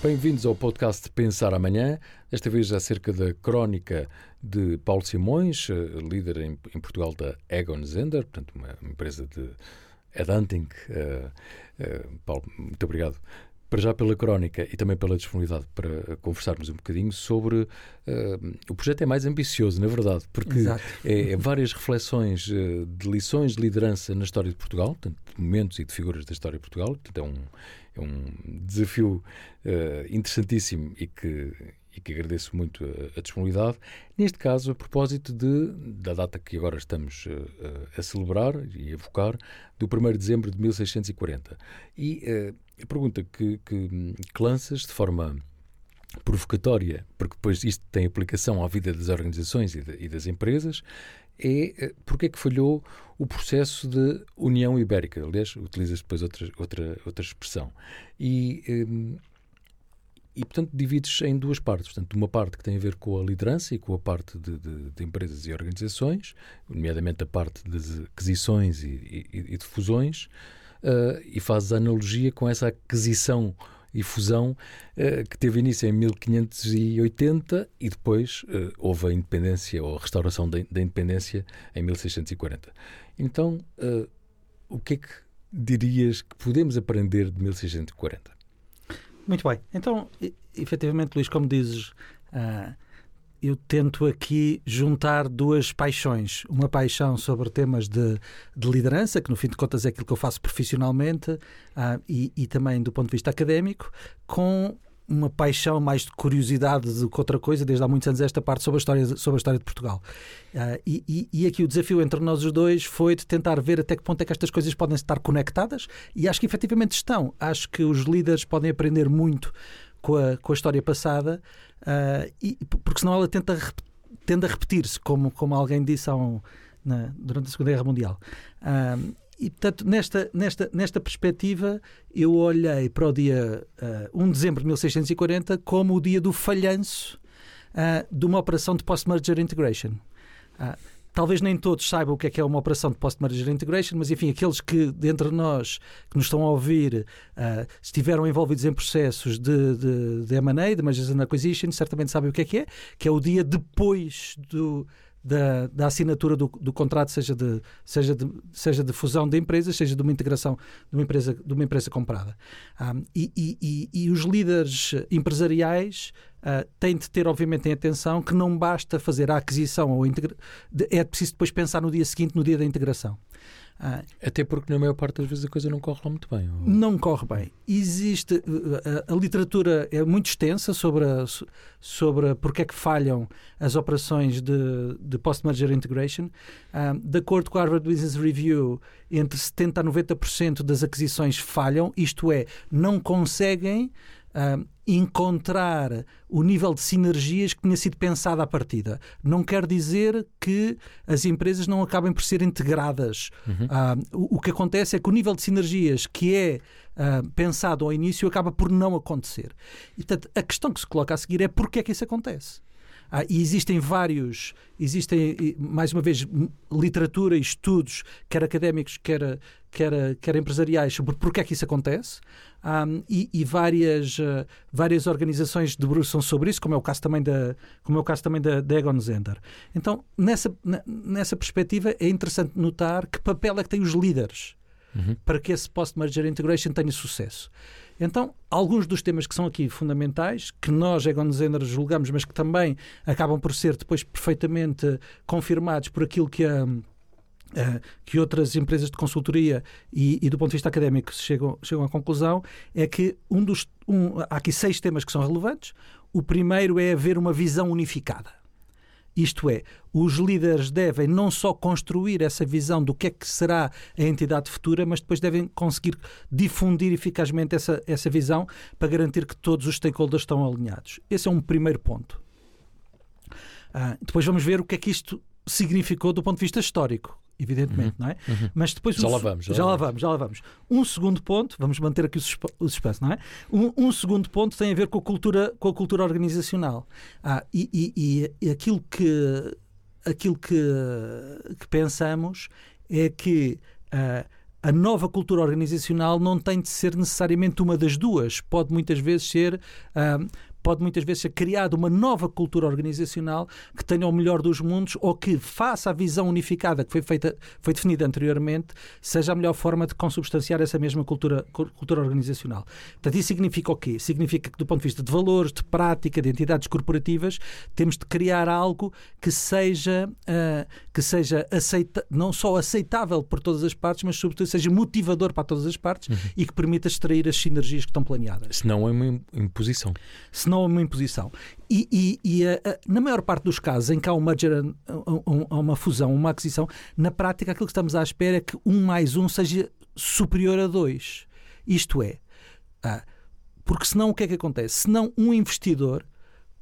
Bem-vindos ao podcast Pensar Amanhã, desta vez acerca da crónica de Paulo Simões, eh, líder em, em Portugal da Egon Zender, portanto uma empresa de headhunting. Uh, uh, Paulo, muito obrigado para já pela crónica e também pela disponibilidade para conversarmos um bocadinho sobre. Uh, o projeto é mais ambicioso, na verdade, porque é, é, várias reflexões uh, de lições de liderança na história de Portugal, portanto, de momentos e de figuras da história de Portugal. Portanto, é um, é um desafio uh, interessantíssimo e que, e que agradeço muito a, a, disponibilidade. Neste caso, a propósito de, da data que agora estamos uh, a celebrar e a evocar, do 1 de dezembro de 1640. E a pergunta que, que, que lanças de forma provocatória, porque depois isto tem aplicação à vida das organizações e, de, e das empresas, é porque é que falhou o processo de União Ibérica. Aliás, utiliza-se depois outra, outra, outra expressão. E, e, portanto, divides em duas partes. Portanto, uma parte que tem a ver com a liderança e com a parte de, de, de empresas e organizações, nomeadamente a parte das aquisições e, e, e de fusões, uh, e fazes analogia com essa aquisição e fusão uh, que teve início em 1580 e depois uh, houve a independência ou a restauração da, da independência em 1640. Então, o que é que dirias que podemos aprender de 1640? Muito bem. Então, efetivamente, Luís, como dizes, eu tento aqui juntar duas paixões. Uma paixão sobre temas de, de liderança, que no fim de contas é aquilo que eu faço profissionalmente uh, e, e também do ponto de vista académico, com uma paixão mais de curiosidade do que outra coisa, desde há muitos anos, esta parte sobre a história, sobre a história de Portugal. Uh, e, e, e, aqui o desafio entre nós os dois foi de tentar ver até que ponto é que estas coisas podem estar conectadas, e acho que efetivamente estão. Acho que os líderes podem aprender muito com a, com a história passada, uh, e, porque senão ela tenta, tende a repetir-se, como, como alguém disse um, na, durante a Segunda Guerra Mundial. Uh, e, portanto, nesta, nesta, nesta perspectiva, eu olhei para o dia uh, 1 de dezembro de 1640 como o dia do falhanço de uma operação de post-merger integration. Talvez nem todos saibam o que é que é uma operação de post-merger integration, mas enfim, aqueles que, dentre nós, que nos estão a ouvir, uh, estiveram envolvidos em processos de, de, de M&A, de Mergers and Acquisition, certamente sabem o que é que é, que é o dia depois do da, da assinatura do, do, contrato, seja de, seja, de, seja de fusão de empresas, seja de uma integração de uma empresa, de uma empresa comprada. Um, e, e, e, os líderes empresariais uh, têm de ter, obviamente, em atenção que não basta fazer a aquisição ou integra... é preciso depois pensar no dia seguinte, no dia da integração. Ah, Até porque na maior parte das vezes a coisa não corre lá muito bem. Ou... Não corre bem. Existe. A, a, literatura é muito extensa sobre, a, sobre porque é que falham as operações de, de post-merger integration. Ah, de acordo com a Harvard Business Review, entre 70% a 90% das aquisições falham, isto é, não conseguem encontrar o nível de sinergias que tinha sido pensado à partida. Não quer dizer que as empresas não acabem por ser integradas. Uhum. Uh, o, o, que acontece é que o nível de sinergias que é uh, pensado ao início acaba por não acontecer. E, portanto, a questão que se coloca a seguir é porque é que isso acontece. Ah, e existem vários, existem, mais uma vez, literatura e estudos, quer académicos, quer, quer, quer empresariais, sobre porque é que isso acontece. Um, e, e, várias, uh, várias organizações debruçam sobre isso, como é o caso também da, como é o caso também da, da Egon Zender. Então, nessa, nessa perspectiva, é interessante notar que papel é que têm os líderes uhum. para que esse post-merger integration tenha sucesso. Então, alguns dos temas que são aqui fundamentais, que nós, Egon Zender, julgamos, mas que também acabam por ser depois perfeitamente confirmados por aquilo que a. Uh, que outras empresas de consultoria e, e, do ponto de vista académico chegam, chegam à conclusão é que um dos, um, há aqui seis temas que são relevantes. O primeiro é haver uma visão unificada. Isto é, os líderes devem não só construir essa visão do que é que será a entidade futura, mas depois devem conseguir difundir eficazmente essa, essa visão para garantir que todos os stakeholders estão alinhados. Esse é um primeiro ponto. Ah, depois vamos ver o que é que isto significou do ponto de vista histórico evidentemente, uhum. não é? Uhum. Mas depois já, um, lá vamos, já, já lá vamos, já lá vamos. Um segundo ponto, vamos manter aqui o suspense, não é? Um, um, segundo ponto tem a ver com a cultura, com a cultura organizacional. Ah, e, e, e aquilo que aquilo que, que pensamos é que ah, a nova cultura organizacional não tem de ser necessariamente uma das duas. Pode muitas vezes ser uh, pode muitas vezes ser criada uma nova cultura organizacional que tenha o melhor dos mundos ou que faça a visão unificada que foi feita, foi definida anteriormente, seja a melhor forma de consubstanciar essa mesma cultura, cultura organizacional. Portanto, isso significa o quê? Significa que, do ponto de vista de valores, de prática, de entidades corporativas, temos de criar algo que seja, uh, que seja aceita, não só aceitável por todas as partes, mas, sobretudo, seja motivador para todas as partes uhum. e que permita extrair as sinergias que estão planeadas. Se não é uma imposição. Se não uma imposição. E, e, e a, a, na maior parte dos casos em que há um merger, um, uma fusão, uma aquisição, na prática aquilo que estamos à espera é que um mais um seja superior a dois. Isto é, ah, porque senão o que é que acontece? Senão um investidor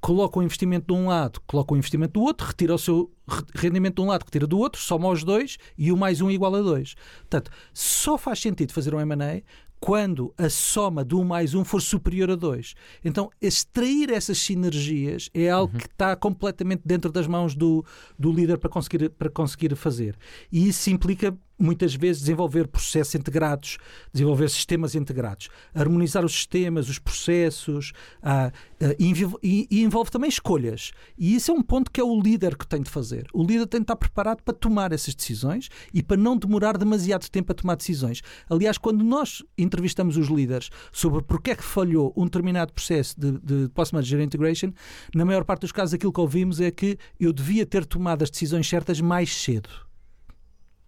coloca o investimento de um lado, coloca o investimento do outro, retira o seu rendimento de um lado, retira do outro, soma os dois e o mais um igual a dois. Portanto, só faz sentido fazer um M&A quando a soma do 1 mais 1 for superior a 2. Então, extrair essas sinergias é algo uhum. que está completamente dentro das mãos do, do líder para conseguir, para conseguir fazer. E isso implica muitas vezes desenvolver processos integrados, desenvolver sistemas integrados, harmonizar os sistemas, os processos, ah, ah, e, e, envolve também escolhas. E isso é um ponto que é o líder que tem de fazer. O líder tem de estar preparado para tomar essas decisões e para não demorar demasiado tempo a tomar decisões. Aliás, quando nós entrevistamos os líderes sobre porque é que falhou um determinado processo de, de Post-Merger Integration, na maior parte dos casos aquilo que ouvimos é que eu devia ter tomado as decisões certas mais cedo.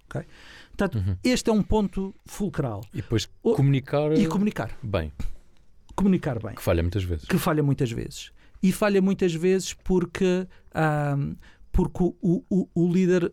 Okay? Portanto, uhum. este é um ponto fulcral. E depois comunicar. E comunicar. Bem. Comunicar bem. Que falha muitas vezes. Que falha muitas vezes. E falha muitas vezes porque, um, porque o, o, o líder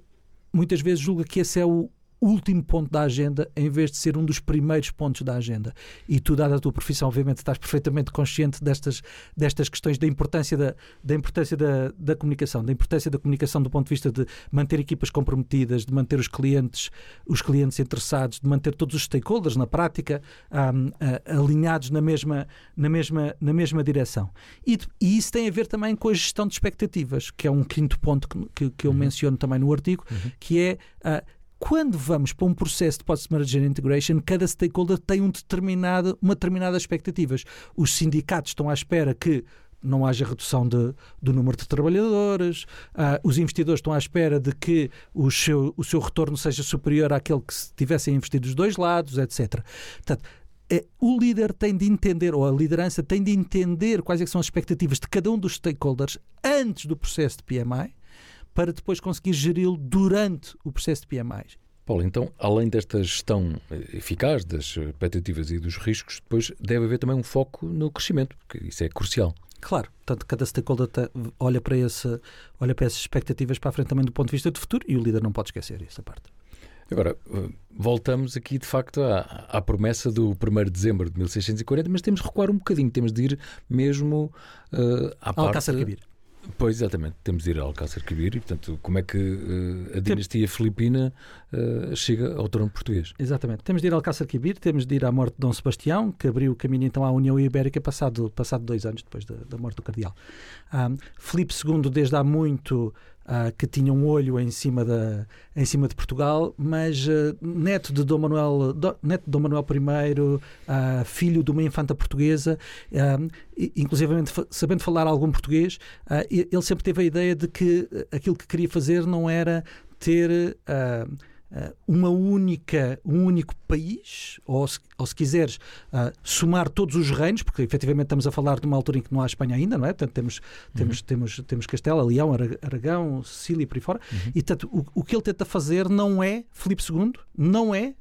muitas vezes julga que esse é o, último ponto da agenda em vez de ser um dos primeiros pontos da agenda. E tu, dada a tua profissão, obviamente estás perfeitamente consciente destas, destas questões da importância, da, da, importância da, da comunicação, da importância da comunicação do ponto de vista de manter equipas comprometidas, de manter os clientes, os clientes interessados, de manter todos os stakeholders na prática um, uh, alinhados na mesma, na, mesma, na mesma direção. E, e, isso tem a ver também com a gestão de expectativas, que é um quinto ponto que, que, que eu uhum. menciono também no artigo, uhum. que é uh, quando vamos para um processo de post-merger integration, cada stakeholder tem um determinado, uma determinada expectativas. Os sindicatos estão à espera que não haja redução de, do número de trabalhadores, uh, os investidores estão à espera de que o seu, o seu retorno seja superior àquele que se tivessem investido dos dois lados, etc. Portanto, é, o líder tem de entender, ou a liderança tem de entender quais é são as expectativas de cada um dos stakeholders antes do processo de PMI para depois conseguir geri-lo durante o processo de PMIs. Paulo, então, além desta gestão eficaz das expectativas e dos riscos, depois deve haver também um foco no crescimento, porque isso é crucial. Claro, portanto, cada stakeholder olha para, esse, olha para essas expectativas para a frente também do ponto de vista de futuro e o líder não pode esquecer essa parte. Agora, eh, voltamos aqui de facto à, à promessa do 1 de dezembro de 1640, mas temos de recuar um bocadinho, temos de ir mesmo uh, à Alcácer parte... Quibir. Pois, exatamente. Temos de ir ao Alcácer Quibir e, portanto, como é que uh, a dinastia filipina uh, chega ao trono português. Exatamente. Temos de ir ao Alcácer Quibir, temos de ir à morte de Dom Sebastião, que abriu o caminho então à União Ibérica passado, passado dois anos depois da, da morte do cardeal. Um, Filipe II, desde há muito, uh, que tinha um olho em cima, da, em cima de Portugal, mas uh, neto de Dom Manuel, do, neto de Dom Manuel I, uh, filho de uma infanta portuguesa, uh, sabendo falar algum português, ele sempre teve a ideia de que aquilo que queria fazer não era ter uma única, um único país, ou se, ou se quiseres, uh, somar todos os reinos, porque efetivamente estamos a falar de uma altura em que não há Espanha ainda, não é? Portanto, temos, uhum. temos, temos, temos Castela, Leão, Aragão, Sicília e por aí fora. Uhum. E, portanto, o, o que ele tenta fazer não é, Filipe II, não é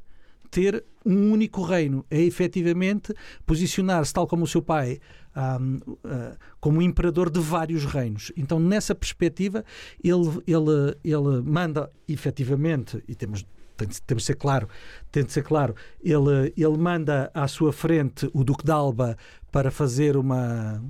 ter um único reino, é efetivamente posicionar-se, tal como o seu pai, um, uh, como imperador de vários reinos. Então, nessa perspectiva, ele, ele, ele manda efetivamente, e temos tem de, temos de ser claro, tem de ser claro, ele, ele manda à sua frente o Duque de Alba para fazer uma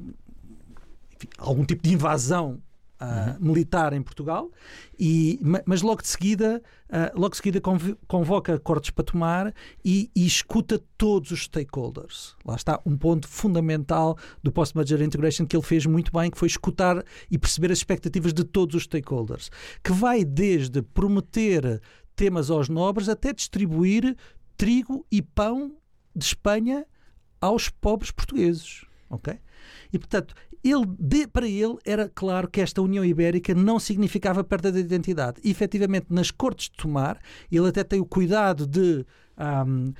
enfim, algum tipo de invasão uh, militar em Portugal, e, mas logo de seguida, uh, logo de seguida convoca cortes para tomar e, e, escuta todos os stakeholders. Lá está um ponto fundamental do Post-Merger Integration que ele fez muito bem, que foi escutar e perceber as expectativas de todos os stakeholders, que vai desde prometer temas aos nobres até distribuir trigo e pão de Espanha aos pobres portugueses. Ok? E, portanto, ele, de, para ele era claro que esta União Ibérica não significava perda de identidade. E, efetivamente, nas Cortes de Tomar, ele até tem o cuidado de, um, uh,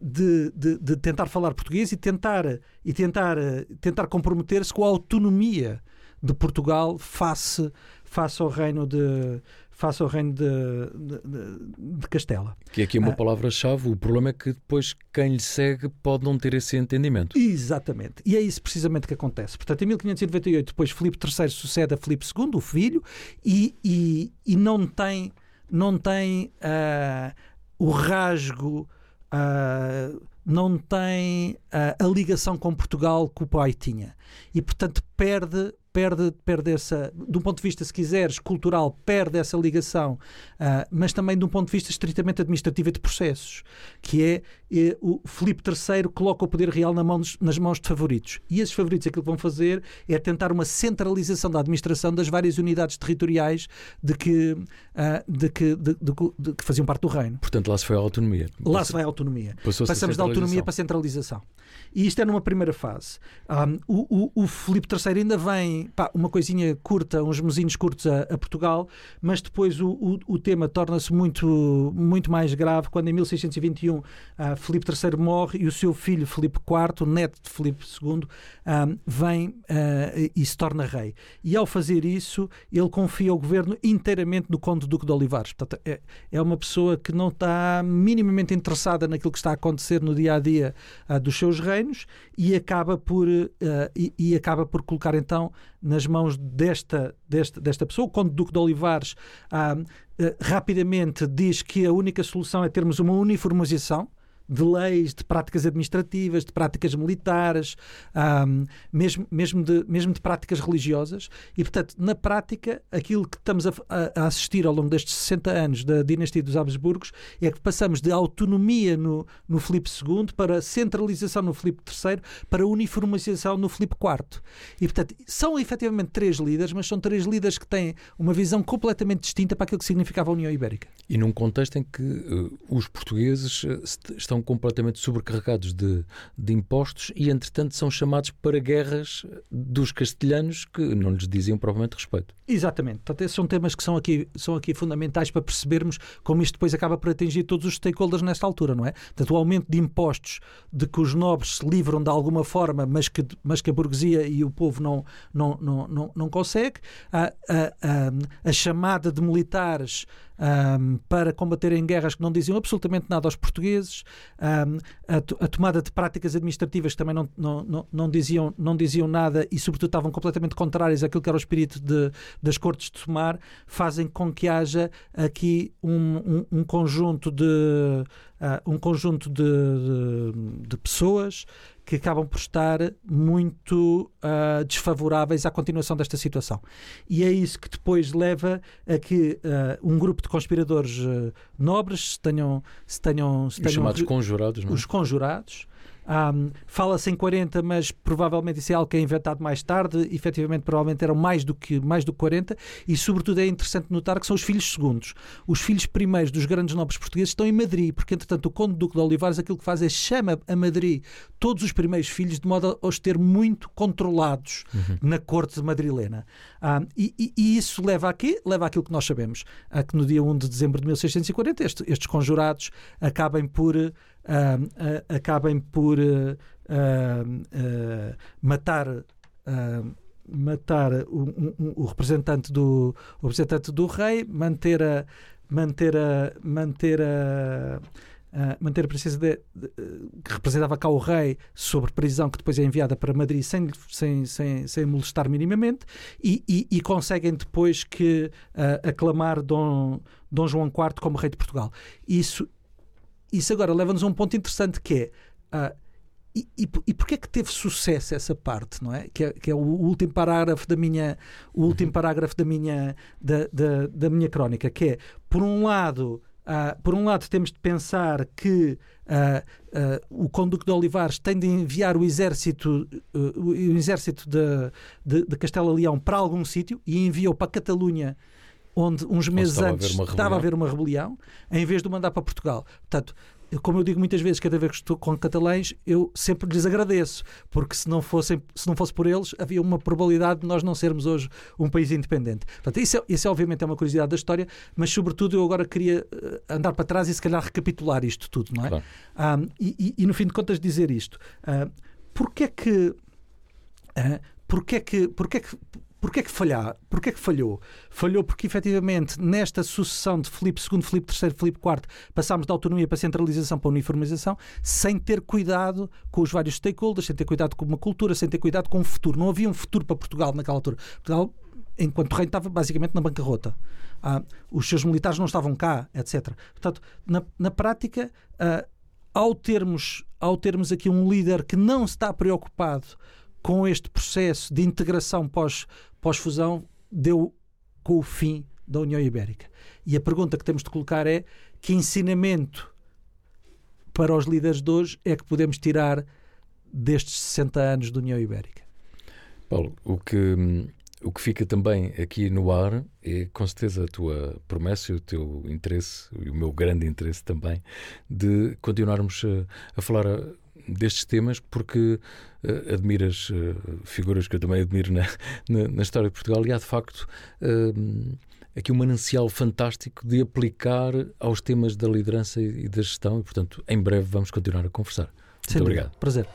de, de, de, tentar falar português e tentar, e tentar, uh, tentar comprometer-se com a autonomia de Portugal face, face ao reino de, face ao reino de, de, de Castela. Que é aqui uma ah, palavra-chave. O problema é que depois quem lhe segue pode não ter esse entendimento. Exatamente. E é isso precisamente que acontece. Portanto, em 1598, depois Filipe III sucede a Filipe II, o filho, e, e, e não tem, não tem uh, o rasgo. Uh, não tem uh, a ligação com Portugal que o pai tinha e portanto perde perde, perde essa, de um ponto de vista, se quiseres, cultural, perde essa ligação, uh, mas também de um ponto de vista estritamente administrativo e de processos, que é, é o Filipe III coloca o poder real na mão, nas mãos de favoritos. E esses favoritos aquilo que vão fazer é tentar uma centralização da administração das várias unidades territoriais de que, uh, de que, de, de, de, que faziam parte do reino. Portanto, lá se foi a autonomia. Lá se vai a autonomia. Passamos da autonomia para a centralização. E isto é numa primeira fase. Um, o, o, o Filipe III ainda vem, pá, uma coisinha curta, uns mesinhos curtos a, a Portugal, mas depois o, o, o tema torna-se muito, muito mais grave quando em 1621 uh, Filipe III morre e o seu filho Filipe IV, neto de Filipe II, um, vem uh, e se torna rei. E ao fazer isso, ele confia o governo inteiramente no Conde Duque de Olivares. Portanto, é, é uma pessoa que não está minimamente interessada naquilo que está a acontecer no dia a dia uh, dos seus reinos e acaba por, e, e, acaba por colocar então nas mãos desta, desta, desta pessoa, o Conde Duque de Olivares, uh, uh, rapidamente diz que a única solução é termos uma uniformização de leis, de práticas administrativas, de práticas militares, um, mesmo, mesmo, de, mesmo de práticas religiosas. E, portanto, na prática, aquilo que estamos a, a, assistir ao longo destes 60 anos da dinastia dos Habsburgos é que passamos de autonomia no, no Filipe II para centralização no Filipe III para uniformização no Filipe IV. E, portanto, são efetivamente três líderes, mas são três líderes que têm uma visão completamente distinta para aquilo que significava a União Ibérica. E num contexto em que uh, os portugueses uh, estão estão completamente sobrecarregados de, de impostos e, entretanto, são chamados para guerras dos castelhanos que não lhes diziam propriamente respeito. Exatamente. Portanto, são temas que são aqui, são aqui fundamentais para percebermos como isto depois acaba por atingir todos os stakeholders nesta altura, não é? Portanto, o aumento de impostos de que os nobres se livram de alguma forma, mas que, mas que a burguesia e o povo não, não, não, não, não consegue, a, a, a, a chamada de militares um, para combaterem guerras que não diziam absolutamente nada aos portugueses, um, a, a, tomada de práticas administrativas que também não, não, não, não, diziam, não diziam nada e, sobretudo, estavam completamente contrárias àquilo que era o espírito de, das Cortes de Tomar, fazem com que haja aqui um, um, um conjunto de. Uh, um conjunto de, de, de pessoas que acabam por estar muito uh, desfavoráveis à continuação desta situação. E é isso que depois leva a que uh, um grupo de conspiradores nobres se tenham. Se tenham, se tenham os chamados conjurados, não é? Os conjurados um, Fala-se em 40, mas provavelmente isso é algo que é inventado mais tarde. Efetivamente, provavelmente eram mais do que, mais do que 40. E, sobretudo, é interessante notar que são os filhos segundos. Os filhos primeiros dos grandes nobres portugueses estão em Madrid, porque, entretanto, o Conde Duque de Olivares aquilo que faz é chama a Madrid todos os primeiros filhos de modo a os ter muito controlados uhum. na corte madrilena. Um, e, e, e, isso leva a quê? Leva àquilo que nós sabemos, a que no dia 1 de dezembro de 1640 este, estes conjurados acabem por acabem por uh, matar matar o, um, o, representante do o representante do rei, manter a manter a manter a Uh, manter a princesa de, de, que representava cá o rei sobre prisão que depois é enviada para Madrid sem, sem, sem, sem molestar minimamente e, e, e conseguem depois que uh, aclamar Dom, Dom João IV como rei de Portugal. Isso, isso agora leva-nos a um ponto interessante que é. Uh, e, e, e porquê é que teve sucesso essa parte, não é? Que é, que é o último parágrafo da minha, o último uhum. parágrafo da minha, da, da, da minha crónica, que é, por um lado, uh, por um lado temos de pensar que uh, uh, o Conduque de Olivares tem de enviar o exército, o exército de, de, de Castela Leão para algum sítio e enviou para a Catalunha onde uns meses antes a estava a haver uma rebelião, em vez de o mandar para Portugal. Portanto, como eu digo muitas vezes, cada vez que estou com catalães, eu sempre lhes agradeço, porque se não, fossem, se não fosse por eles, havia uma probabilidade de nós não sermos hoje um país independente. Portanto, isso, é, isso é, obviamente é uma curiosidade da história, mas sobretudo eu agora queria eh, andar para trás e se calhar recapitular isto tudo, não é? Claro. E, e, no fim de contas dizer isto. Uh, porquê é que... Uh, porquê é que, porquê é que Porquê é que falhar? Porquê é que falhou? Falhou porque, efetivamente, nesta sucessão de Filipe II, Filipe III, Filipe IV, passámos da autonomia para a centralização para a uniformização, sem ter cuidado com os vários stakeholders, sem ter cuidado com uma cultura, sem ter cuidado com o futuro. Não havia um futuro para Portugal naquela altura. Portugal, enquanto reino, estava basicamente na bancarrota. Ah, os seus militares não estavam cá, etc. Portanto, na, na prática, ah, ao, termos, ao termos aqui um líder que não está preocupado com este processo de integração pós, pós-fusão, deu com o fim da União Ibérica. E a pergunta que temos de colocar é: que ensinamento para os líderes de hoje é que podemos tirar destes 60 anos da União Ibérica? Paulo, o que, o que fica também aqui no ar é com certeza a tua promessa e o teu interesse, e o meu grande interesse também, de continuarmos a, a falar destes temas porque uh, admiras uh, figuras que eu também admiro na, na, na, história de Portugal e há de facto uh, aqui um manancial fantástico de aplicar aos temas da liderança e da gestão e portanto em breve vamos continuar a conversar. Muito obrigado. Prazer.